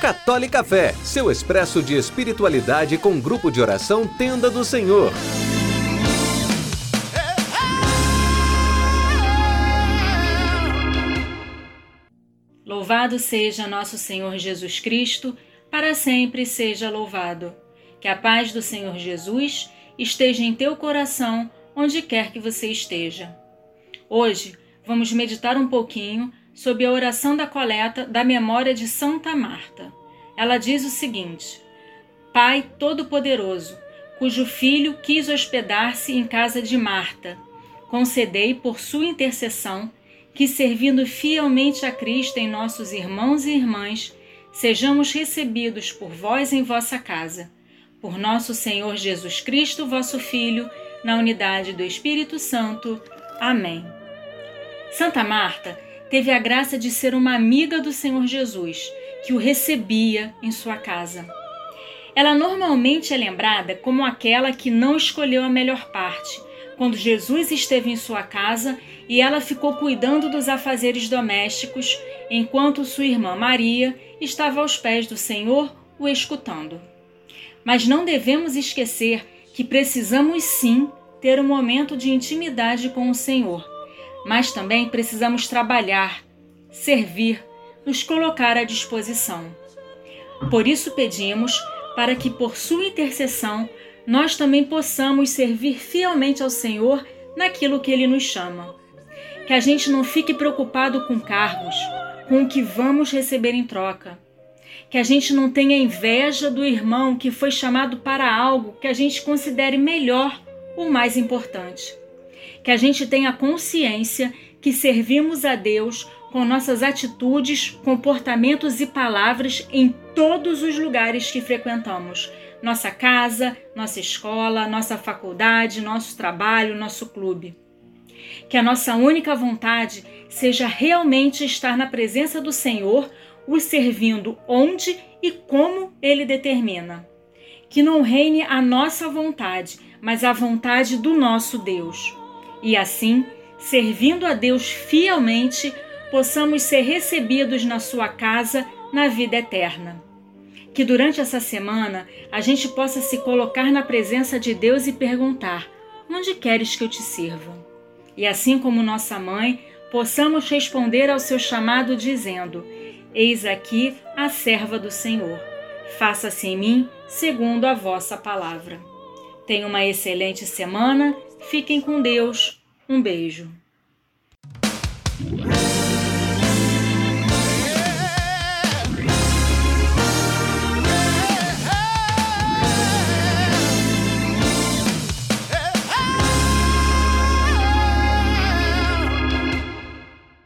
Católica Fé, seu expresso de espiritualidade com grupo de oração Tenda do Senhor. Louvado seja nosso Senhor Jesus Cristo, para sempre seja louvado. Que a paz do Senhor Jesus esteja em teu coração, onde quer que você esteja. Hoje vamos meditar um pouquinho sobre a oração da coleta da memória de Santa Marta. Ela diz o seguinte: Pai Todo-Poderoso, cujo filho quis hospedar-se em casa de Marta, concedei por sua intercessão que, servindo fielmente a Cristo em nossos irmãos e irmãs, sejamos recebidos por vós em vossa casa. Por nosso Senhor Jesus Cristo, vosso Filho, na unidade do Espírito Santo. Amém. Santa Marta teve a graça de ser uma amiga do Senhor Jesus, que o recebia em sua casa. Ela normalmente é lembrada como aquela que não escolheu a melhor parte, quando Jesus esteve em sua casa e ela ficou cuidando dos afazeres domésticos, enquanto sua irmã Maria estava aos pés do Senhor o escutando. Mas não devemos esquecer que precisamos sim ter um momento de intimidade com o Senhor mas também precisamos trabalhar, servir, nos colocar à disposição. Por isso pedimos para que, por sua intercessão, nós também possamos servir fielmente ao Senhor naquilo que Ele nos chama. Que a gente não fique preocupado com cargos, com o que vamos receber em troca. Que a gente não tenha inveja do irmão que foi chamado para algo que a gente considere melhor ou mais importante que a gente tenha consciência que servimos a Deus com nossas atitudes, comportamentos e palavras em todos os lugares que frequentamos. Nossa casa, nossa escola, nossa faculdade, nosso trabalho, nosso clube. Que a nossa única vontade seja realmente estar na presença do Senhor, o servindo onde e como Ele determina. Que não reine a nossa vontade, mas a vontade do nosso Deus e assim, servindo a Deus fielmente, possamos ser recebidos na sua casa na vida eterna. Que durante essa semana a gente possa se colocar na presença de Deus e perguntar: onde queres que eu te sirva? E assim como nossa mãe, possamos responder ao seu chamado dizendo: Eis aqui a serva do Senhor. Faça-se em mim segundo a vossa palavra. Tenha uma excelente semana Fiquem com Deus. Um beijo.